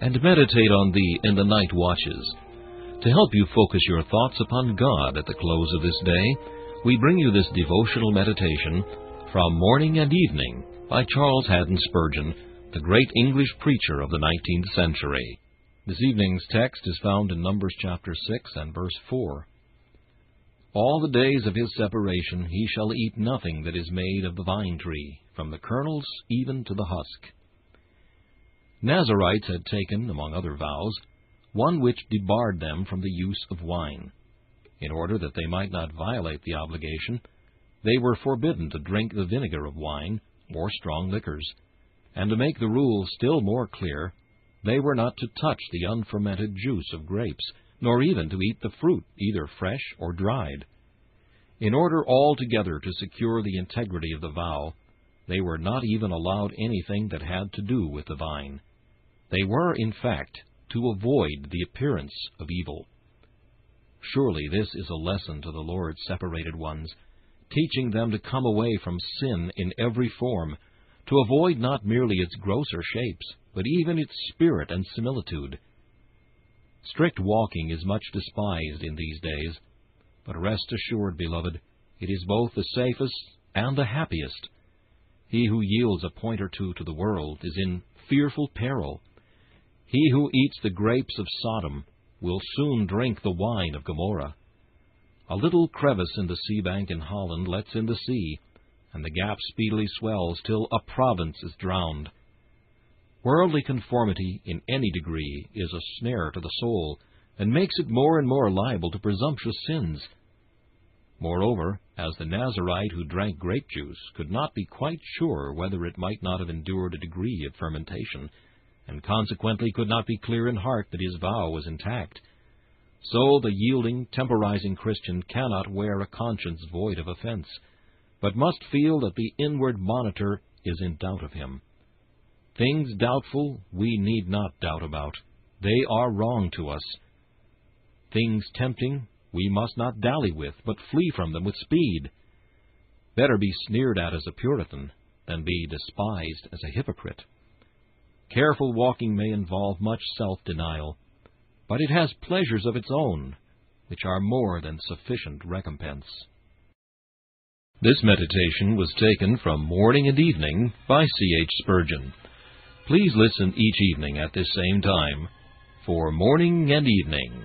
and meditate on thee in the night watches. To help you focus your thoughts upon God at the close of this day, we bring you this devotional meditation from Morning and Evening by Charles Haddon Spurgeon, the great English preacher of the 19th century. This evening's text is found in Numbers chapter 6 and verse 4. All the days of his separation he shall eat nothing that is made of the vine tree, from the kernels even to the husk. Nazarites had taken, among other vows, one which debarred them from the use of wine. In order that they might not violate the obligation, they were forbidden to drink the vinegar of wine or strong liquors, and to make the rule still more clear, they were not to touch the unfermented juice of grapes, nor even to eat the fruit, either fresh or dried. In order altogether to secure the integrity of the vow, they were not even allowed anything that had to do with the vine. They were, in fact, to avoid the appearance of evil. Surely this is a lesson to the Lord's separated ones, teaching them to come away from sin in every form, to avoid not merely its grosser shapes, but even its spirit and similitude. Strict walking is much despised in these days, but rest assured, beloved, it is both the safest and the happiest. He who yields a point or two to the world is in fearful peril. He who eats the grapes of Sodom will soon drink the wine of Gomorrah. A little crevice in the sea bank in Holland lets in the sea, and the gap speedily swells till a province is drowned. Worldly conformity in any degree is a snare to the soul, and makes it more and more liable to presumptuous sins. Moreover, as the Nazarite who drank grape juice could not be quite sure whether it might not have endured a degree of fermentation, and consequently could not be clear in heart that his vow was intact, so the yielding, temporizing Christian cannot wear a conscience void of offense, but must feel that the inward monitor is in doubt of him. Things doubtful we need not doubt about. They are wrong to us. Things tempting we must not dally with, but flee from them with speed. Better be sneered at as a Puritan than be despised as a hypocrite. Careful walking may involve much self-denial, but it has pleasures of its own, which are more than sufficient recompense. This meditation was taken from Morning and Evening by C. H. Spurgeon. Please listen each evening at this same time for Morning and Evening.